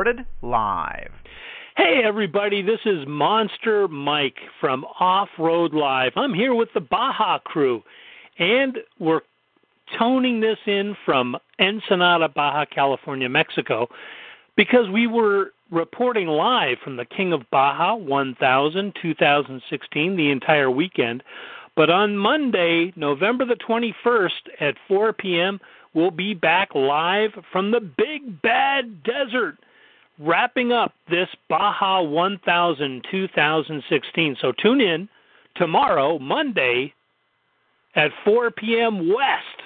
Recorded live. Hey, everybody, this is Monster Mike from Off Road Live. I'm here with the Baja crew, and we're toning this in from Ensenada, Baja California, Mexico, because we were reporting live from the King of Baja 1000 2016 the entire weekend. But on Monday, November the 21st at 4 p.m., we'll be back live from the Big Bad Desert, wrapping up this Baja 1000 2016. So tune in tomorrow, Monday, at 4 p.m. West,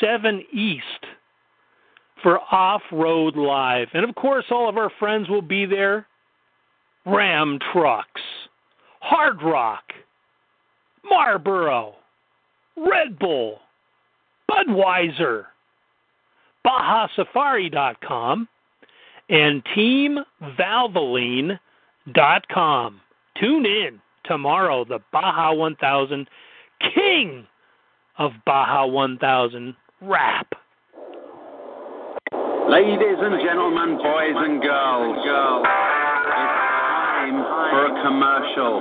7 East for Off Road Live. And of course, all of our friends will be there Ram Trucks, Hard Rock, Marlboro, Red Bull, Budweiser, BajaSafari.com, and TeamValvoline.com. Tune in tomorrow, the Baja 1000 King of Baja 1000 Wrap. Ladies and gentlemen, boys and girls, it's time for a commercial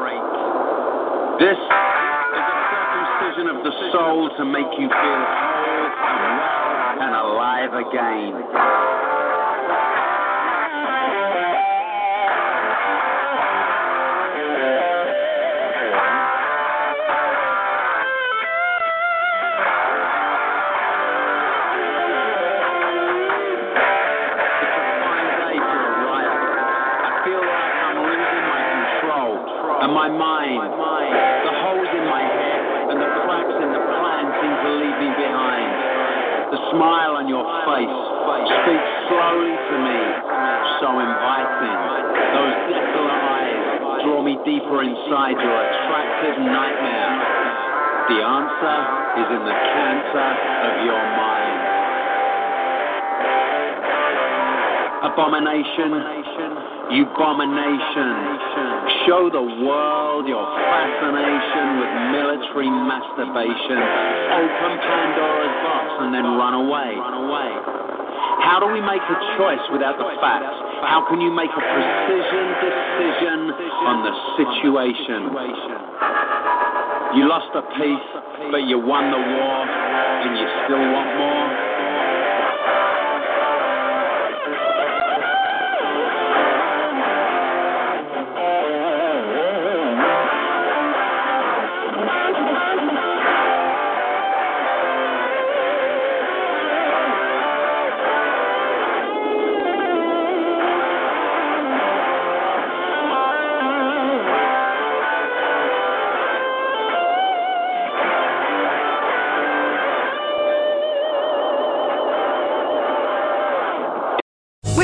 break. This is a circumcision of the soul to make you feel again. It's a fine day to arrive. I feel like I'm losing my control and my mind, the holes in my head and the cracks in the plan seem to leave me behind. The smile on your face speaks slowly to me, so inviting. Those desolate eyes draw me deeper inside your attractive nightmare. The answer is in the cancer of your mind. Abomination, abomination. Show the world your fascination with military masturbation. Open Pandora's box and then run away. How do we make a choice without the facts? How can you make a precision decision on the situation? You lost a piece, but you won the war, and you still want more?